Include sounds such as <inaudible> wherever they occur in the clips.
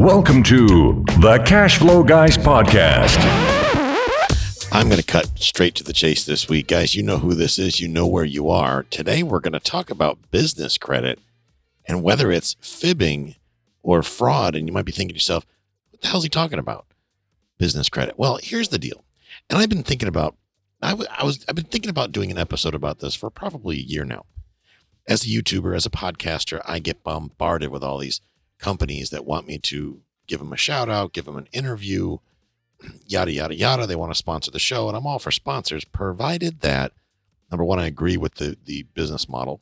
Welcome to the Cash Flow Guys podcast. I'm going to cut straight to the chase this week. Guys, you know who this is, you know where you are. Today, we're going to talk about business credit and whether it's fibbing or fraud. And you might be thinking to yourself, what the hell is he talking about? Business credit. Well, here's the deal. And I've been thinking about, I, w- I was, I've been thinking about doing an episode about this for probably a year now. As a YouTuber, as a podcaster, I get bombarded with all these companies that want me to give them a shout out, give them an interview, <clears throat> yada, yada, yada. They want to sponsor the show. And I'm all for sponsors, provided that, number one, I agree with the, the business model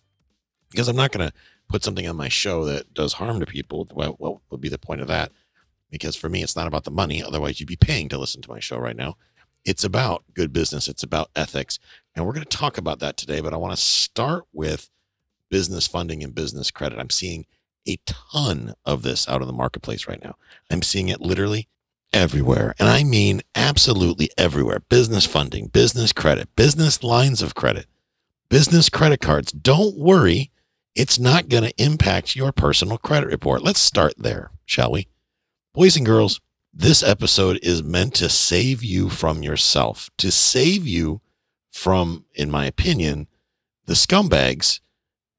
because I'm not going to put something on my show that does harm to people. What, what would be the point of that? Because for me, it's not about the money. Otherwise, you'd be paying to listen to my show right now. It's about good business, it's about ethics. And we're going to talk about that today. But I want to start with business funding and business credit. I'm seeing a ton of this out of the marketplace right now. I'm seeing it literally everywhere. And I mean absolutely everywhere. Business funding, business credit, business lines of credit, business credit cards. Don't worry, it's not going to impact your personal credit report. Let's start there, shall we? Boys and girls, this episode is meant to save you from yourself, to save you from, in my opinion, the scumbags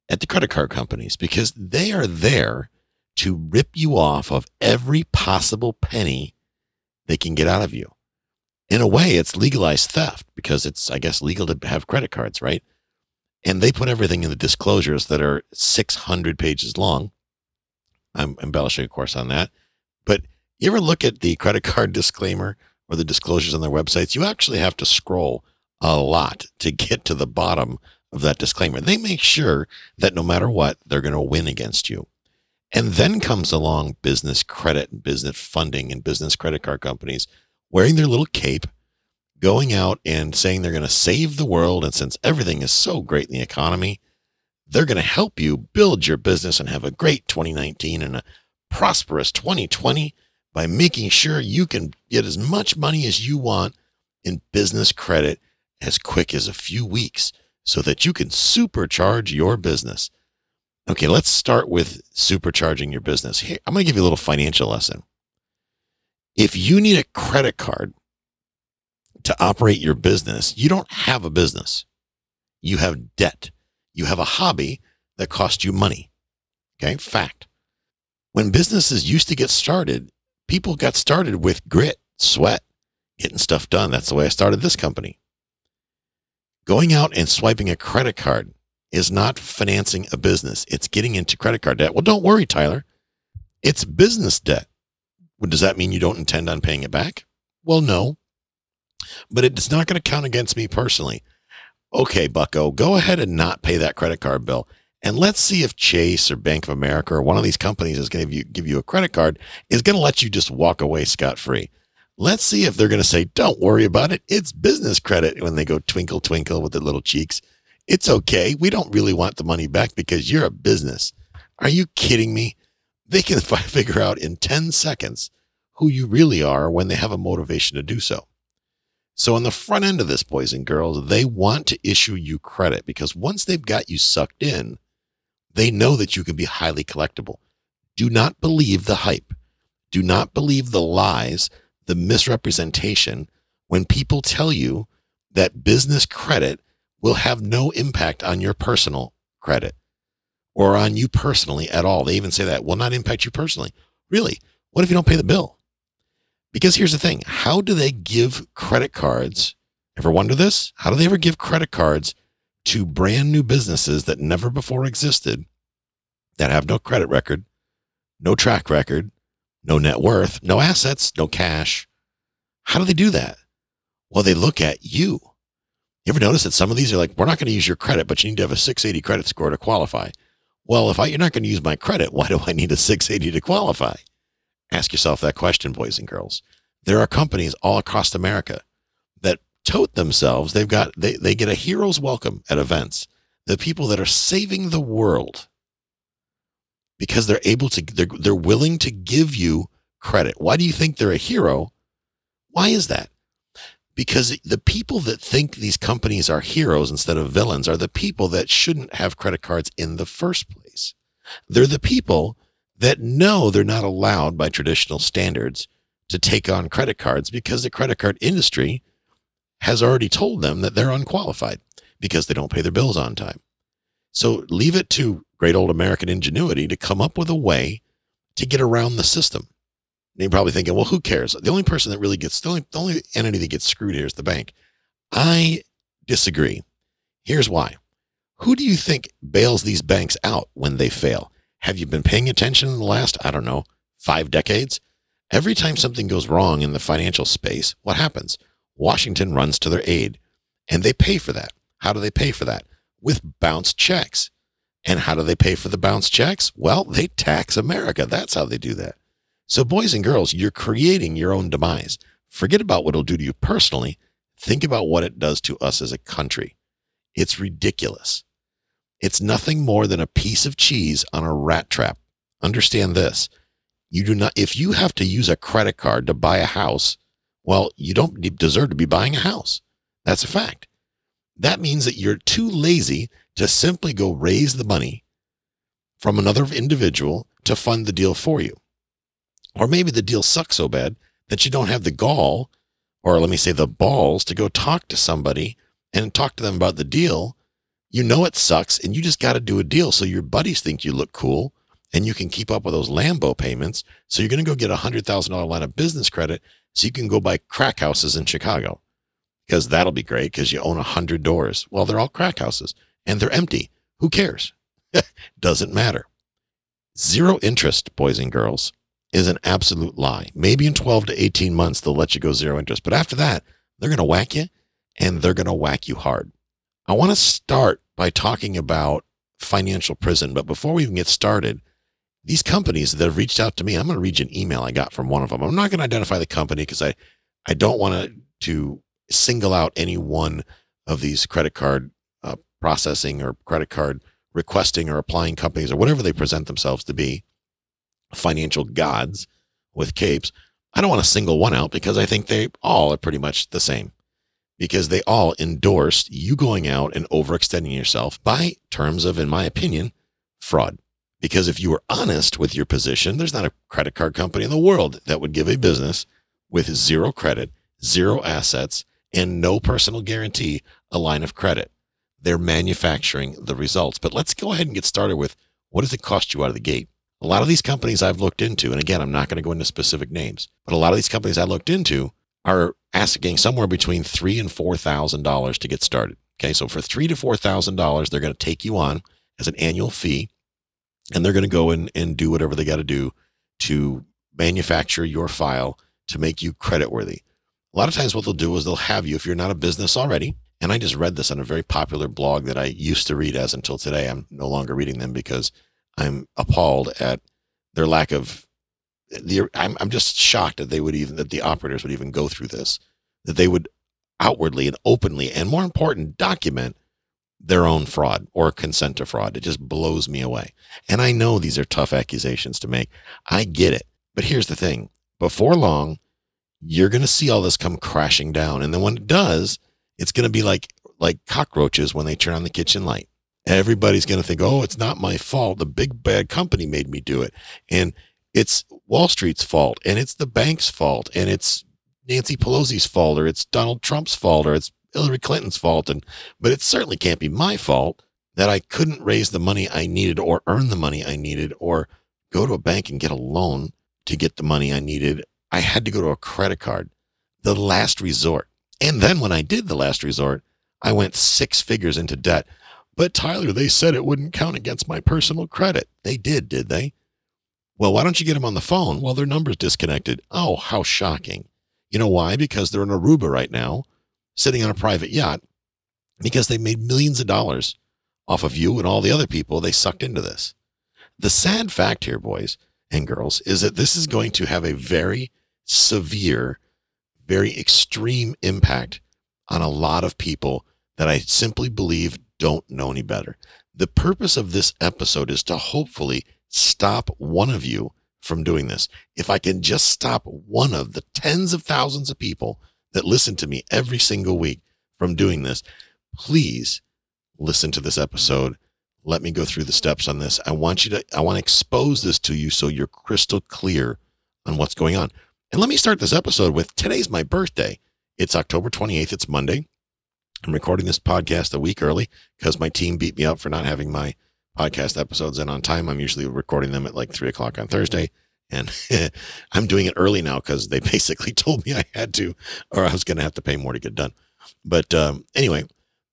at the credit card companies because they are there to rip you off of every possible penny they can get out of you. In a way, it's legalized theft because it's, I guess, legal to have credit cards, right? And they put everything in the disclosures that are 600 pages long. I'm embellishing, of course, on that. But you ever look at the credit card <laughs> disclaimer or the disclosures on their websites? You actually have to scroll a lot to get to the bottom of that disclaimer. They make sure that no matter what, they're going to win against you. And then comes along business credit and business funding and business credit card companies wearing their little cape, going out and saying they're going to save the world. And since everything is so great in the economy, they're going to help you build your business and have a great 2019 and a prosperous 2020 by making sure you can get as much money as you want in business credit as quick as a few weeks so that you can supercharge your business. Okay, let's start with supercharging your business. Here, I'm going to give you a little financial lesson. If you need a credit card to operate your business, you don't have a business. You have debt. You have a hobby that costs you money. Okay, fact. When businesses used to get started, people got started with grit, sweat, getting stuff done. That's the way I started this company. Going out and swiping a credit card is not financing a business. It's getting into credit card debt. Well, don't worry, Tyler. It's business debt. Well, does that mean you don't intend on paying it back? Well, no. But it's not going to count against me personally. Okay, Bucko, go ahead and not pay that credit card bill. And let's see if Chase or Bank of America or one of these companies is going to give you, give you a credit card is going to let you just walk away scot free. Let's see if they're going to say, don't worry about it. It's business credit when they go twinkle, twinkle with their little cheeks. It's okay. We don't really want the money back because you're a business. Are you kidding me? They can <laughs> figure out in 10 seconds who you really are when they have a motivation to do so. So, on the front end of this, boys and girls, they want to issue you credit because once they've got you sucked in, they know that you can be highly collectible. Do not believe the hype. Do not believe the lies the misrepresentation when people tell you that business credit will have no impact on your personal credit or on you personally at all. They even say that will not impact you personally. Really? What if you don't pay the bill? Because here's the thing how do they give credit cards? Ever wonder this? How do they ever give credit cards to brand new businesses that never before existed that have no credit record, no track record, no net worth, no assets, no cash. How do they do that? Well, they look at you. You ever notice that some of these are like, we're not going to use your credit, but you need to have a 680 credit score to qualify. Well, if I, you're not going to use my credit, <laughs> why do I need a 680 to qualify? Ask yourself that question, boys and girls. There are companies all across America that tote themselves. They've got, they, they get a hero's welcome at events. The people that are saving the world because they're able to they're, they're willing to give you credit why do you think they're a hero why is that because the people that think these companies are heroes instead of villains are the people that shouldn't have credit cards in the first place they're the people that know they're not allowed by traditional standards to take on credit cards because the credit card industry has already told them that they're unqualified because they don't pay their bills on time. So leave it to great old American ingenuity to come up with a way to get around the system. And you're probably thinking, well, who cares? The only person that really gets, the only, the only entity that gets screwed here is the bank. I disagree. Here's why. Who do you think bails these banks out when they fail? Have you been paying attention in the last, I don't know, five decades? Every time something goes wrong in the financial space, what happens? Washington runs to their aid and they pay for that. How do they pay for that? With bounce checks. And how do they pay for the bounce checks? Well, they tax America. That's how they do that. So, boys and girls, you're creating your own demise. Forget about what it'll do to you personally. Think about what it does to us as a country. It's ridiculous. It's nothing more than a piece of cheese on a rat trap. Understand this. You do not, if you have to use a credit card to buy a house, well, you don't deserve to be buying a house. That's a fact. That means that you're too lazy to simply go raise the money from another individual to fund the deal for you. Or maybe the deal sucks so bad that you don't have the gall, or let me say the balls, to go talk to somebody and talk to them about the deal. You know it sucks and you just got to do a deal so your buddies think you look cool and you can keep up with those Lambo payments. So you're going to go get a $100,000 line of business credit so you can go buy crack houses in Chicago because that'll be great because you own a hundred doors. Well, they're all crack houses and they're empty. Who cares? <laughs> Doesn't matter. Zero interest, boys and girls, is an absolute lie. Maybe in 12 to 18 months, they'll let you go zero interest. But after that, they're going to whack you and they're going to whack you hard. I want to start by talking about financial prison. But before we even get started, these companies that have reached out to me, I'm going to read you an email I got from one of them. I'm not going to identify the company because I, I don't want to, to single out any one of these credit card uh, processing or credit card requesting or applying companies or whatever they present themselves to be financial gods with capes. I don't want to single one out because I think they all are pretty much the same because they all endorsed you going out and overextending yourself by terms of, in my opinion, fraud. Because if you were honest with your position, there's not a credit card company in the world that would give a business with zero credit, zero assets, and no personal guarantee a line of credit. They're manufacturing the results. But let's go ahead and get started with what does it cost you out of the gate? A lot of these companies I've looked into, and again, I'm not going to go into specific names, but a lot of these companies I looked into are asking somewhere between three and four thousand dollars to get started. Okay, so for three to four thousand dollars, they're going to take you on as an annual fee, and they're going to go in and do whatever they got to do to manufacture your file to make you credit worthy. A lot of times, what they'll do is they'll have you, if you're not a business already, and I just read this on a very popular blog that I used to read as until today. I'm no longer reading them because I'm appalled at their lack of the. I'm, I'm just shocked that they would even, that the operators would even go through this, that they would outwardly and openly, and more important, document their own fraud or consent to fraud. It just blows me away. And I know these are tough accusations to make. I get it. But here's the thing before long, you're going to see all this come crashing down. And then when it does, it's going to be like like cockroaches when they turn on the kitchen light. Everybody's going to think, "Oh, it's not my fault. The big bad company made me do it." And it's Wall Street's fault, and it's the bank's fault, and it's Nancy Pelosi's fault, or it's Donald Trump's fault, or it's Hillary Clinton's fault. And but it certainly can't be my fault that I couldn't raise the money I needed, or earn the money I needed, or go to a bank and get a loan to get the money I needed I had to go to a credit card, the last resort. And then when I did the last resort, I went six figures into debt. But Tyler, they said it wouldn't count against my personal credit. They did, did they? Well, why don't you get them on the phone? Well, their number's disconnected. Oh, how shocking. You know why? Because they're in Aruba right now, sitting on a private yacht, because they made millions of dollars off of you and all the other people they sucked into this. The sad fact here, boys and girls, is that this is going to have a very severe, very extreme impact on a lot of people that I simply believe don't know any better. The purpose of this episode is to hopefully stop one of you from doing this. If I can just stop one of the tens of thousands of people that listen to me every single week from doing this, please listen to this episode. let me go through the steps on this. I want you to, I want to expose this to you so you're crystal clear on what's going on. And let me start this episode with today's my birthday. It's October 28th. It's Monday. I'm recording this podcast a week early because my team beat me up for not having my podcast episodes in on time. I'm usually recording them at like three o'clock on Thursday. And <laughs> I'm doing it early now because they <laughs> basically told me I had to, or I was going to have to pay more to get done. But um, anyway,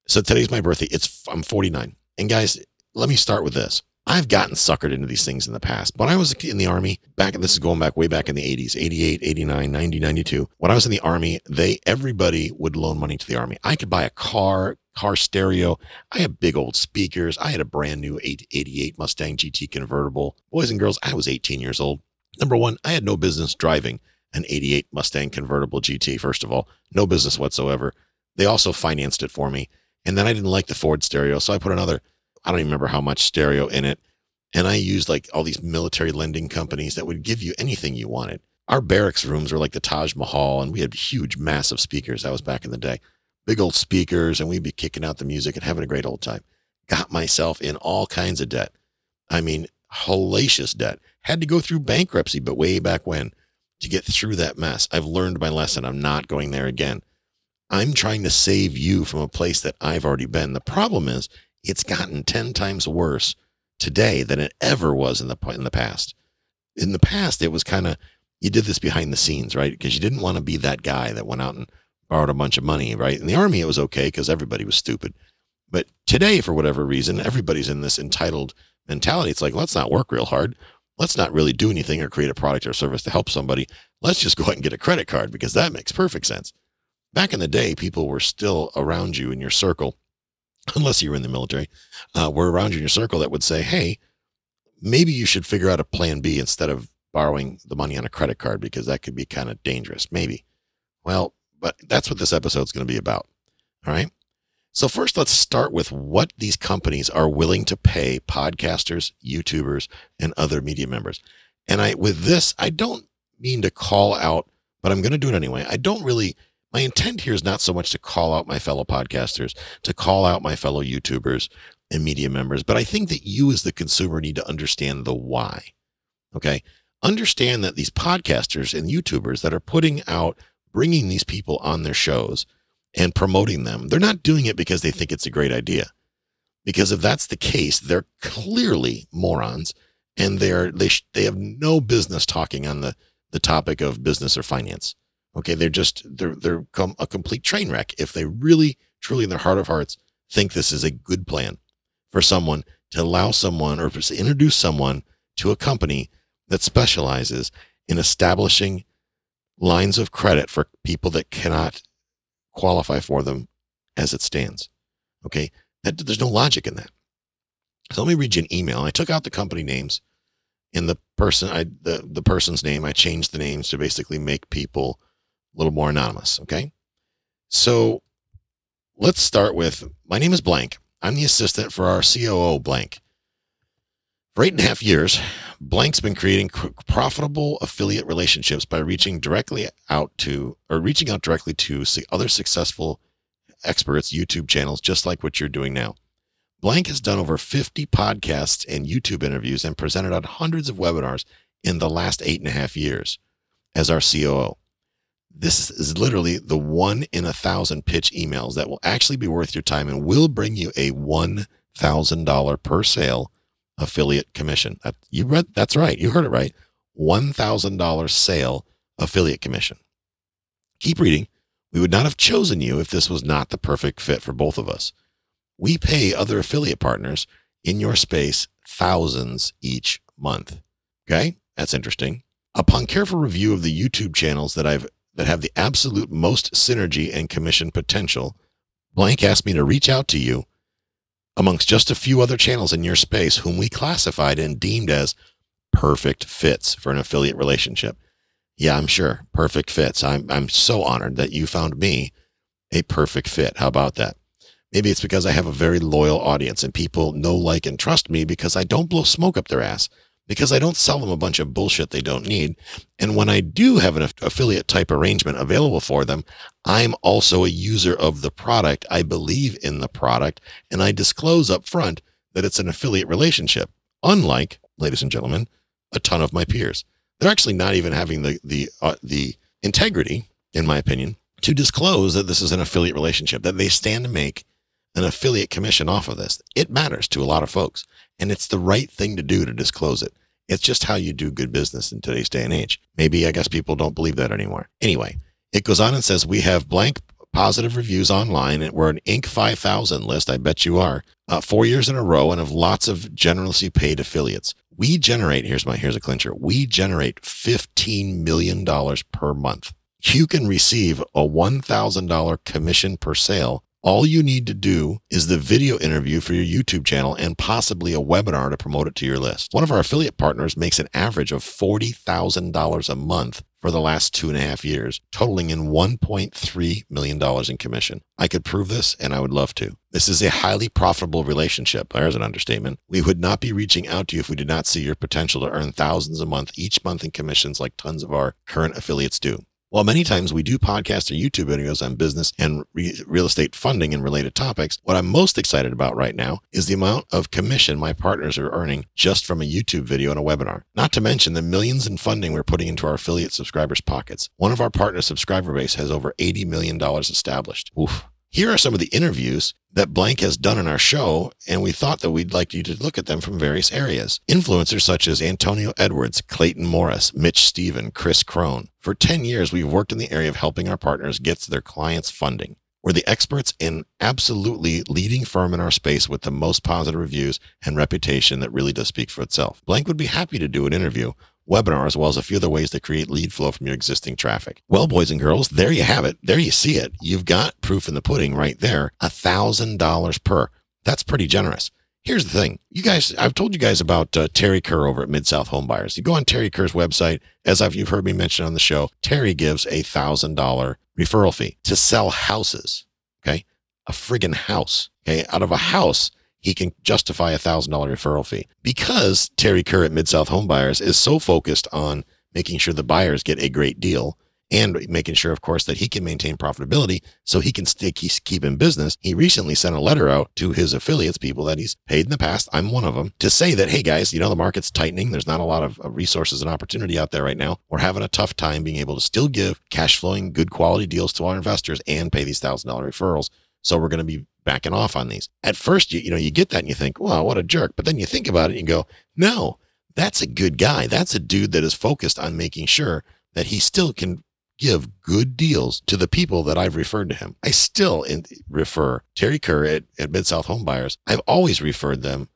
so today's my birthday. It's I'm 49. And guys, let me start with this. I've gotten suckered into these things in the past. When I was in the army, back this is going back way back in the 80s, 88, 89, 90, 92. When I was in the army, they everybody would loan money to the army. I could buy a car, car stereo. I had big old speakers. I had a brand new 88 Mustang GT convertible. Boys and girls, I was 18 years old. Number one, I had no business driving an 88 Mustang convertible GT, first of all, no business whatsoever. They also financed it for me. And then I didn't like the Ford stereo. So I put another, I don't even remember how much stereo in it. And I used like all these military lending companies that would give you anything you wanted. Our barracks rooms were like the Taj Mahal, and we had huge, massive speakers. That was back in the day. Big old speakers, and we'd be kicking out the music and having a great old time. Got myself in all kinds of debt. I mean, hellacious debt. Had to go through bankruptcy, but way back when to get through that mess. I've learned my lesson. I'm not going there again. I'm trying to save you from a place that I've already been. The problem is it's gotten 10 times worse today than it ever was in the in the past. In the past it was kind of you did this behind the scenes, right? Because you didn't want to be that guy that went out and borrowed a bunch of money, right? In the army it was okay cuz everybody was stupid. But today for whatever reason, everybody's in this entitled mentality. It's like let's not work real hard. Let's not really do anything or create a product or service to help somebody. Let's just go ahead and get a credit card because that makes perfect sense. Back in the day, people were still around you in your circle, <laughs> unless you were in the military, uh, were around you in your circle that would say, hey, maybe you should figure out a plan B instead of borrowing the money on a credit card because that could be kind of dangerous. Maybe. Well, but that's what this episode is going to be about. All right. So, first, let's start with what these companies are willing to pay podcasters, YouTubers, and other media members. And I, with this, I don't mean to call out, but I'm going to do it anyway. I don't really my intent here is not so much to call out my fellow podcasters, to call out my fellow YouTubers and media members, but I think that you as the consumer need to understand the why. Okay. Understand that these podcasters and YouTubers that are putting out, bringing these people on their shows and promoting them, they're not doing it because they think it's a great idea. Because if that's the case, they're clearly morons and they're, they, sh- they have no business talking on the, the topic of business or finance. Okay, they're just they're they're com- a complete train wreck if they really truly in their heart of hearts think this is a good plan for someone to allow someone or to introduce someone to a company that specializes in establishing lines of credit for people that cannot qualify for them as it stands. Okay, that, there's no logic in that. So let me read you an email. I took out the company names and the person I the, the person's name. I changed the names to basically make people a little more anonymous. Okay. So let's start with my name is Blank. I'm the assistant for our COO, Blank. For eight and a half years, Blank's been creating profitable affiliate relationships by reaching directly out to, or reaching out directly to see other successful experts' YouTube channels, just like what you're doing now. Blank has done over 50 podcasts and YouTube interviews and presented on hundreds of webinars in the last eight and a half years as our COO. This is literally the one in a thousand pitch emails that will actually be worth your time and will bring you a $1,000 per sale affiliate commission. That, you read, that's right. You heard it right. $1,000 sale affiliate commission. Keep reading. We would not have chosen you if this was not the perfect fit for both of us. We pay other affiliate partners in your space thousands each month. Okay. That's interesting. Upon careful review of the YouTube channels that I've that have the absolute most synergy and commission potential, Blank asked me to reach out to you amongst just a few other channels in your space whom we classified and deemed as perfect fits for an affiliate relationship. Yeah, I'm sure. Perfect fits. I'm, I'm so honored that you found me a perfect fit. How about that? Maybe it's because I have a very loyal audience and people know, like, and trust me because I don't blow smoke up their ass because I don't sell them a bunch of bullshit they don't need. And when I do have an affiliate type arrangement available for them, I'm also a user of the product. I believe in the product and I disclose up front that it's an affiliate relationship, unlike, ladies and gentlemen, a ton of my peers. They're actually not even having the the uh, the integrity, in my opinion, to disclose that this is an affiliate relationship, that they stand to make an affiliate commission off of this. It matters to a lot of folks, and it's the right thing to do to disclose it. It's just how you do good business in today's day and age. Maybe I guess people don't believe that anymore. Anyway, it goes on and says we have blank positive reviews online. and We're an Inc. 5000 list. I bet you are. Uh, four years in a row and have lots of generously paid affiliates. We generate, here's my, here's a clincher. We generate $15 million per month. You can receive a $1,000 commission per sale all you need to do is the video interview for your YouTube channel and possibly a webinar to promote it to your list. One of our affiliate partners makes an average of $40,000 a month for the last two and a half years, totaling in $1.3 million in commission. I could prove this and I would love to. This is a highly profitable relationship. There's an understatement. We would not be reaching out to you if we did not see your potential to earn thousands a month each month in commissions like tons of our current affiliates do. While many times we do podcasts or YouTube videos on business and re- real estate funding and related topics, what I'm most excited about right now is the amount of commission my partners are earning just from a YouTube video and a webinar. Not to mention the millions in funding we're putting into our affiliate subscribers' pockets. One of our partner subscriber base has over $80 million established. Oof. Here are some of the interviews that Blank has done in our show, and we thought that we'd like you to look at them from various areas. Influencers such as Antonio Edwards, Clayton Morris, Mitch Stephen, Chris Crone. For 10 years, we've worked in the area of helping our partners get their clients funding. We're the experts and absolutely leading firm in our space with the most positive reviews and reputation that really does speak for itself. Blank would be happy to do an interview webinar, as well as a few other ways to create lead flow from your existing traffic. Well, boys and girls, there you have it. There you see it. You've got proof in the pudding right there. A thousand dollars per. That's pretty generous. Here's the thing. You guys, I've told you guys about uh, Terry Kerr over at Mid South Home Buyers. You go on Terry Kerr's website, as I've, you've heard me mention on the show, Terry gives a thousand dollar referral fee to sell houses. Okay. A friggin' house. Okay. Out of a house, he can justify a thousand dollar referral fee because Terry Kerr at Mid South Home Buyers is so focused on making sure the buyers get a great deal and making sure, of course, that he can maintain profitability so he can stay keep in business. He recently sent a letter out to his affiliates, people that he's paid in the past. I'm one of them to say that, hey guys, you know, the market's tightening. There's not a lot of resources and opportunity out there right now. We're having a tough time being able to still give cash flowing, good quality deals to our investors and pay these thousand dollar referrals. So we're going to be backing off on these. At first, you, you know, you get that and you think, well, what a jerk. But then you think about it and you go, no, that's a good guy. That's a dude that is focused on making sure that he still can give good deals to the people that I've referred to him. I still in, refer Terry Kerr at, at Mid South Home Buyers. I've always referred them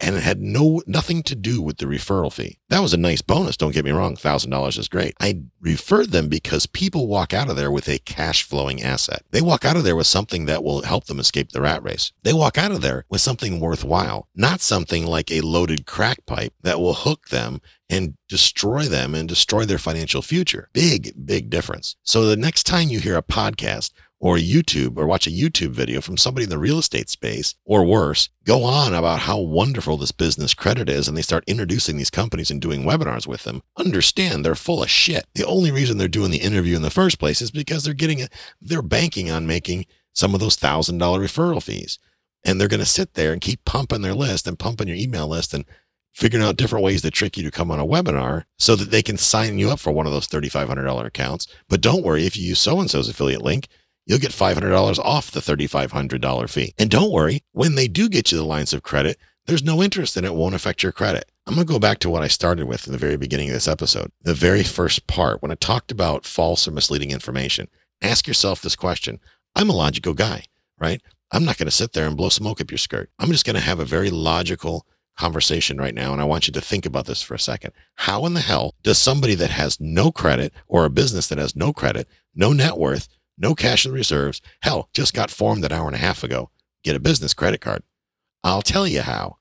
and it had no nothing to do with the referral fee. That was a nice bonus. Don't get me wrong, thousand dollars is great. I referred them because people walk out of there with a cash flowing asset. They walk out of there with something that will help them escape the rat race. They walk out of there with something worthwhile, not something like a loaded crack pipe that will hook them and destroy them and destroy their financial future. Big, big difference. So the next time you hear a podcast or YouTube or watch a YouTube video from somebody in the real estate space or worse, go on about how wonderful this business credit is and they start introducing these companies and doing webinars with them, understand they're full of shit. The only reason they're doing the interview in the first place is because they're getting it, they're banking on making some of those thousand dollar referral fees. And they're going to sit there and keep pumping their list and pumping your email list and figuring out different ways to trick you to come on a webinar so that they can sign you up for one of those $3,500 accounts. But don't worry, if you use so and so's affiliate link, you'll get $500 off the $3,500 fee. And don't worry, when they do get you the lines of credit, there's no interest and it won't affect your credit. I'm going to go back to what I started with in the very beginning of this episode. The very first part, when I talked about false or misleading information, ask yourself this question. I'm a logical guy, right? I'm not going to sit there and blow smoke up your skirt. I'm just going to have a very logical conversation right now. And I want you to think about this for a second. How in the hell does somebody that has no credit or a business that has no credit, no net worth, no cash in the reserves, hell, just got formed an hour and a half ago, get a business credit card. I'll tell you how.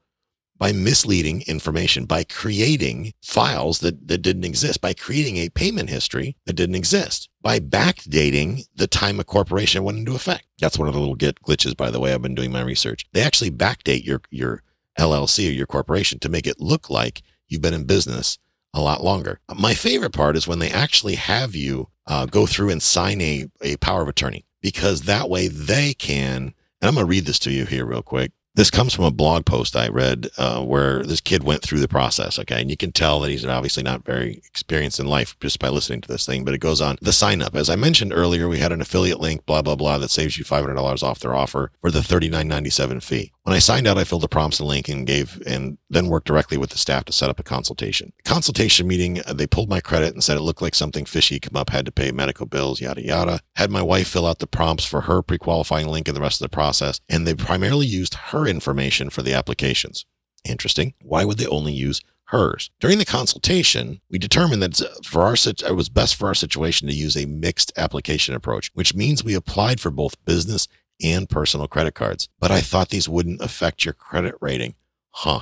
By misleading information, by creating files that, that didn't exist, by creating a payment history that didn't exist, by backdating the time a corporation went into effect. That's one of the little get glitches, by the way. I've been doing my research. They actually backdate your, your LLC or your corporation to make it look like you've been in business a lot longer. My favorite part is when they actually have you uh, go through and sign a, a power of attorney because that way they can, and I'm going to read this to you here real quick. This comes from a blog post I read uh, where this kid went through the process. Okay. And you can tell that he's obviously not very experienced in life just by listening to this thing, but it goes on the sign up. As I mentioned earlier, we had an affiliate link, blah, blah, blah, that saves you $500 off their offer for the $39.97 fee. When I signed out, I filled the prompts and link and gave, and then worked directly with the staff to set up a consultation. Consultation meeting, uh, they pulled my credit and said it looked like something fishy come up, had to pay medical bills, yada, yada. Had my wife fill out the prompts for her pre qualifying link and the rest of the process, and they primarily used her information for the applications. Interesting. Why would they only use hers? During the consultation, we determined that uh, for our it was best for our situation to use a mixed application approach, which means we applied for both business and personal credit cards. But I thought these wouldn't affect your credit rating. Huh.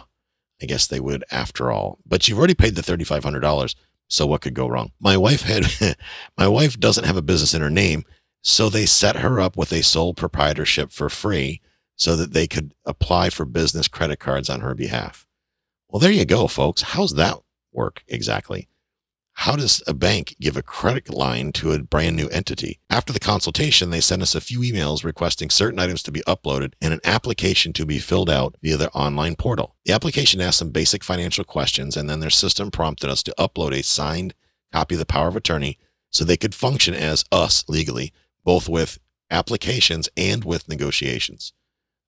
I guess they would after all. But you've already paid the $3,500. So what could go wrong? My wife had, <laughs> my wife doesn't have a business in her name. So they set her up with a sole proprietorship for free so that they could apply for business credit cards on her behalf. Well, there you go, folks. How's that work exactly? How does a bank give a credit line to a brand new entity? After the consultation, they sent us a few emails requesting certain items to be uploaded and an application to be filled out via their online portal. The application asked some basic financial questions, and then their system prompted us to upload a signed copy of the power of attorney so they could function as us legally, both with applications and with negotiations.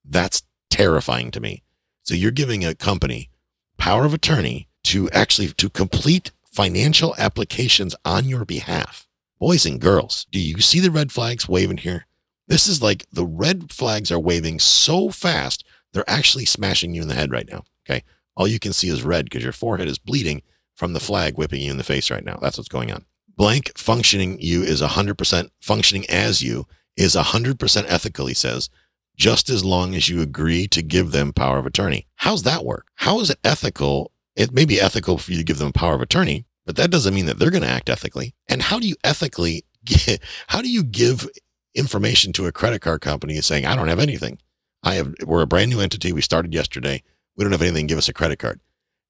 That's terrifying to me. So you're giving a company power of attorney to actually to complete financial applications on your behalf. Boys and girls, do you see the red flags waving here? This is like the red flags are waving so fast, they're actually smashing you in the head right now. Okay. All you can see is red because your forehead is bleeding from the flag whipping you in the face right now. That's what's going on. Blank functioning you is 100% functioning as you is 100% ethical, he says, just as long as you agree to give them power of attorney. How's that work? How is it ethical it may be ethical for you to give them power of attorney, but that doesn't mean that they're going to act ethically. And how do you ethically get, <laughs> how do you give information to a credit card company saying, I don't have anything. I have, we're a brand new entity. We started yesterday. We don't have anything. Give us a credit card.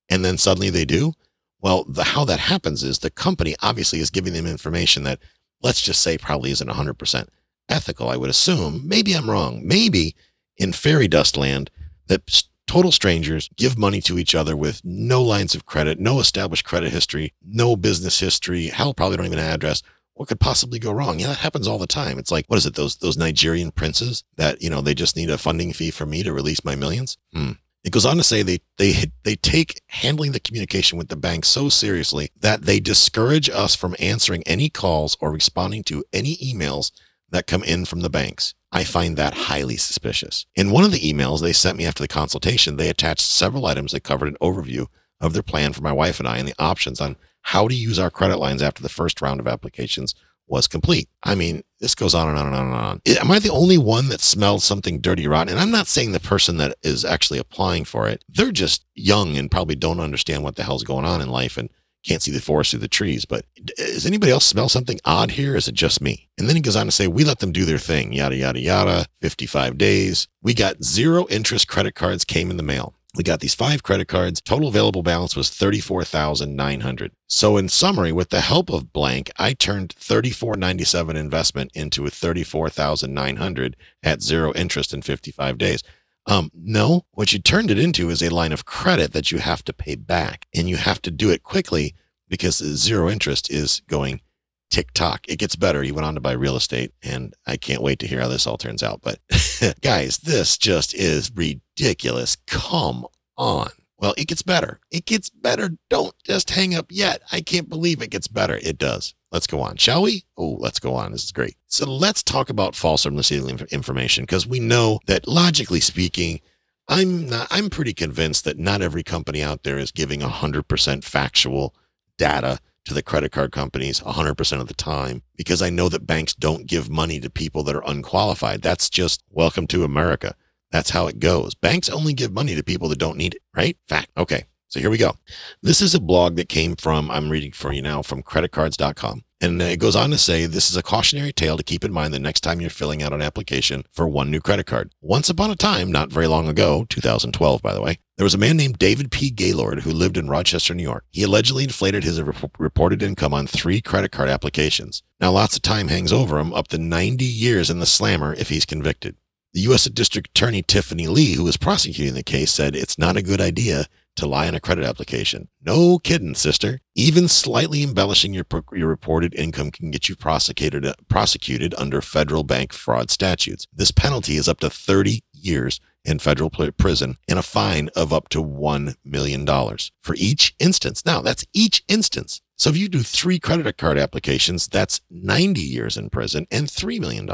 And then suddenly they do. Well, the, how that happens is the company obviously is giving them information that let's just say probably isn't 100% ethical. I would assume. Maybe I'm wrong. Maybe in fairy dust land that total strangers give money to each other with no lines of credit, no established credit history, no business history. Hell, probably don't even an address. What could possibly go wrong? Yeah, that happens all the time. It's like, what is it? Those those Nigerian princes that you know they just need a funding fee from me to release my millions. Hmm. It goes on to say they they they take handling the communication with the bank so seriously that they discourage us from answering any calls or responding to any emails that come in from the banks. I find that highly suspicious. In one of the emails they sent me after the consultation, they attached several items that covered an overview of their plan for my wife and I and the options on how to use our credit lines after the first round of applications was complete. I mean, this goes on and on and on and on. Am I the only one that smelled something dirty rotten? And I'm not saying the person that is actually applying for it, they're just young and probably don't understand what the hell's going on in life and can't see the forest through the trees. But does anybody else smell something odd here? Is it just me? And then he goes on to say, we let them do their thing, yada, yada, yada, 55 days. We got zero interest credit cards came in the mail. We got these five credit cards. Total available balance was 34,900. So in summary, with the help of blank, I turned 3497 investment into a 34,900 at zero interest in 55 days. Um, no, what you turned it into is a line of credit that you have to pay back and you have to do it quickly because zero interest is going tick tock. It gets better. He went on to buy real estate and I can't wait to hear how this all turns out. But <laughs> guys, this just is ridiculous. Come on. Well, it gets better. It gets better. Don't just hang up yet. I can't believe it gets better. It does. Let's go on, shall we? Oh, let's go on. This is great. So let's talk about false or misleading information because we know that logically speaking, I'm not, I'm pretty convinced that not every company out there is giving 100% factual data to the credit card companies 100% of the time because I know that banks don't give money to people that are unqualified. That's just welcome to America. That's how it goes. Banks only give money to people that don't need it, right? Fact. Okay. So here we go. This is a blog that came from, I'm reading for you now from creditcards.com. And uh, it goes on to say this is a cautionary tale to keep in mind the next time you're filling out an application for one new credit card. Once upon a time, not very long ago, 2012, by the way, there was a man named David P. Gaylord who lived in Rochester, New York. He allegedly inflated his reported income on three credit card applications. Now, lots of time hangs over him, up to 90 years in the slammer if he's convicted. The U.S. District Attorney Tiffany Lee, who was prosecuting the case, said it's not a good idea to lie on a credit application. No kidding, sister. Even slightly embellishing your, your reported income can get you prosecuted, prosecuted under federal bank fraud statutes. This penalty is up to 30 years in federal prison and a fine of up to $1 million for each instance. Now, that's each instance. So if you do three credit card applications, that's 90 years in prison and $3 million.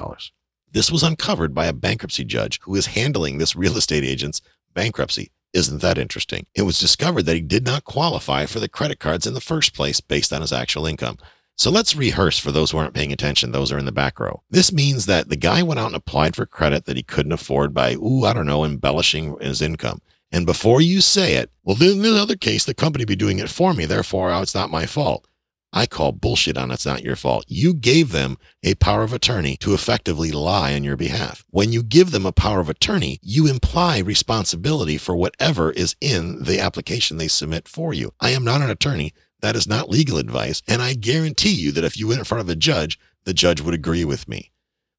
This was uncovered by a bankruptcy judge who is handling this real estate agent's bankruptcy. Isn't that interesting? It was discovered that he did not qualify for the credit cards in the first place based on his actual income. So let's rehearse for those who aren't paying attention. Those are in the back row. This means that the guy went out and applied for credit that he couldn't afford by, ooh, I don't know, embellishing his income. And before you say it, well, then in the other case, the company be doing it for me. Therefore, oh, it's not my fault. I call bullshit on it's not your fault. You gave them a power of attorney to effectively lie on your behalf. When you give them a power of attorney, you imply responsibility for whatever is in the application they submit for you. I am not an attorney. That is not legal advice. And I guarantee you that if you went in front of a judge, the judge would agree with me.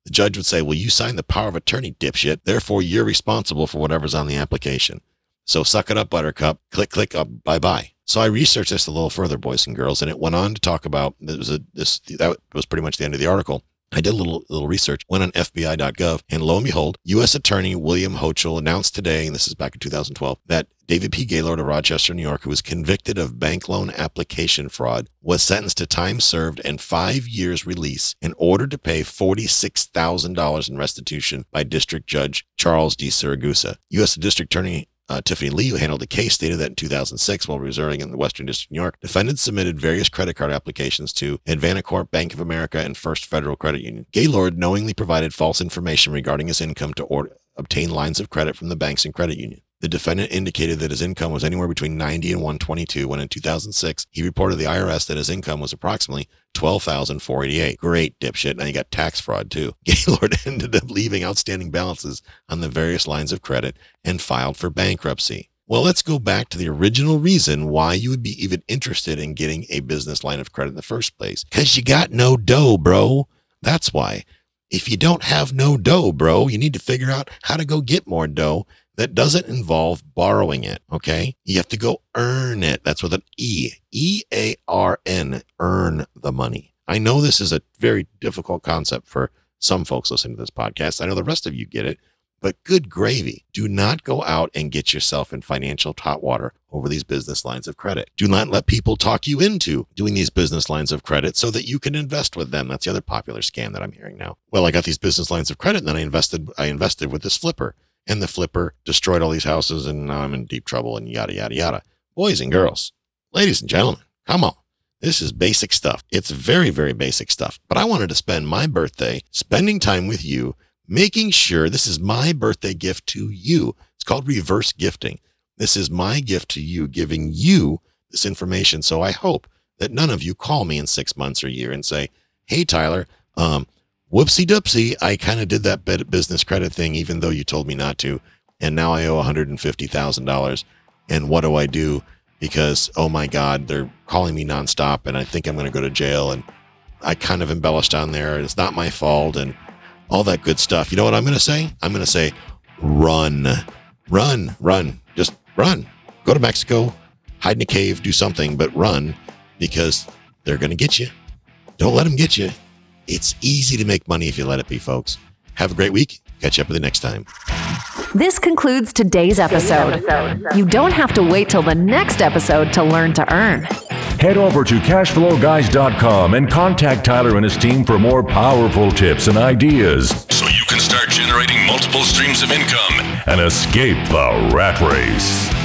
The judge would say, Well, you signed the power of attorney, dipshit. Therefore, you're responsible for whatever's on the application. So suck it up, buttercup. Click, click, up, bye bye. So I researched this a little further, boys and girls, and it went on to talk about it was a this that was pretty much the end of the article. I did a little little research, went on FBI.gov, and lo and behold, U.S. Attorney William Hochul announced today, and this is back in 2012, that David P. Gaylord of Rochester, New York, who was convicted of bank loan application fraud, was sentenced to time served and five years release and ordered to pay $46,000 in restitution by District Judge Charles D. Siragusa. U.S. District Attorney uh, Tiffany Lee, who handled the case, stated that in 2006, while residing in the Western District of New York, defendants submitted various credit card applications to Advanta Corp, Bank of America, and First Federal Credit Union. Gaylord knowingly provided false information regarding his income to order, obtain lines of credit from the banks and credit union. The defendant indicated that his income was anywhere between 90 and 122 when in 2006 he reported the IRS that his income was approximately 12,488. Great dipshit. Now you got tax fraud too. <laughs> Gaylord ended up leaving outstanding balances on the various lines of credit and filed for bankruptcy. Well, let's go back to the original reason why you would be even interested in getting a business line of credit in the first place. Cause you got no dough, bro. That's why. If you don't have no dough, bro, you need to figure out how to go get more dough that doesn't involve borrowing it. Okay. You have to go earn it. That's with an E, E A R N, earn the money. I know this is a very difficult concept for some folks listening to this podcast. I know the rest of you get it, but good gravy. Do not go out and get yourself in financial hot water over these business lines of credit. Do not let people talk you into doing these business lines of credit so that you can invest with them. That's the other popular scam that I'm hearing now. Well, I got these business lines of credit and then I invested, I invested with this flipper and the flipper destroyed all these houses and now I'm in deep trouble and yada, yada, yada. Boys and girls, ladies and gentlemen, come on. This is basic stuff. It's very, very basic stuff. But I wanted to spend my birthday spending time with you, making sure this is my birthday gift to you. It's called reverse gifting. This is my gift to you, giving you this information. So I hope that none of you call me in six months or a year and say, Hey, Tyler, um, whoopsie doopsie, I kind of did that business credit thing, even though you told me not to. And now I owe $150,000. And what do I do? Because, oh my God, they're calling me nonstop and I think I'm going to go to jail. And I kind of embellished on there. It's not my fault and all that good stuff. You know what I'm going to say? I'm going to say, run, run, run, just run. Go to Mexico, hide in a cave, do something, but run because they're going to get you. Don't let them get you. It's easy to make money if you let it be, folks. Have a great week. Catch you up with you next time. This concludes today's episode. You don't have to wait till the next episode to learn to earn. Head over to cashflowguys.com and contact Tyler and his team for more powerful tips and ideas so you can start generating multiple streams of income and escape the rat race.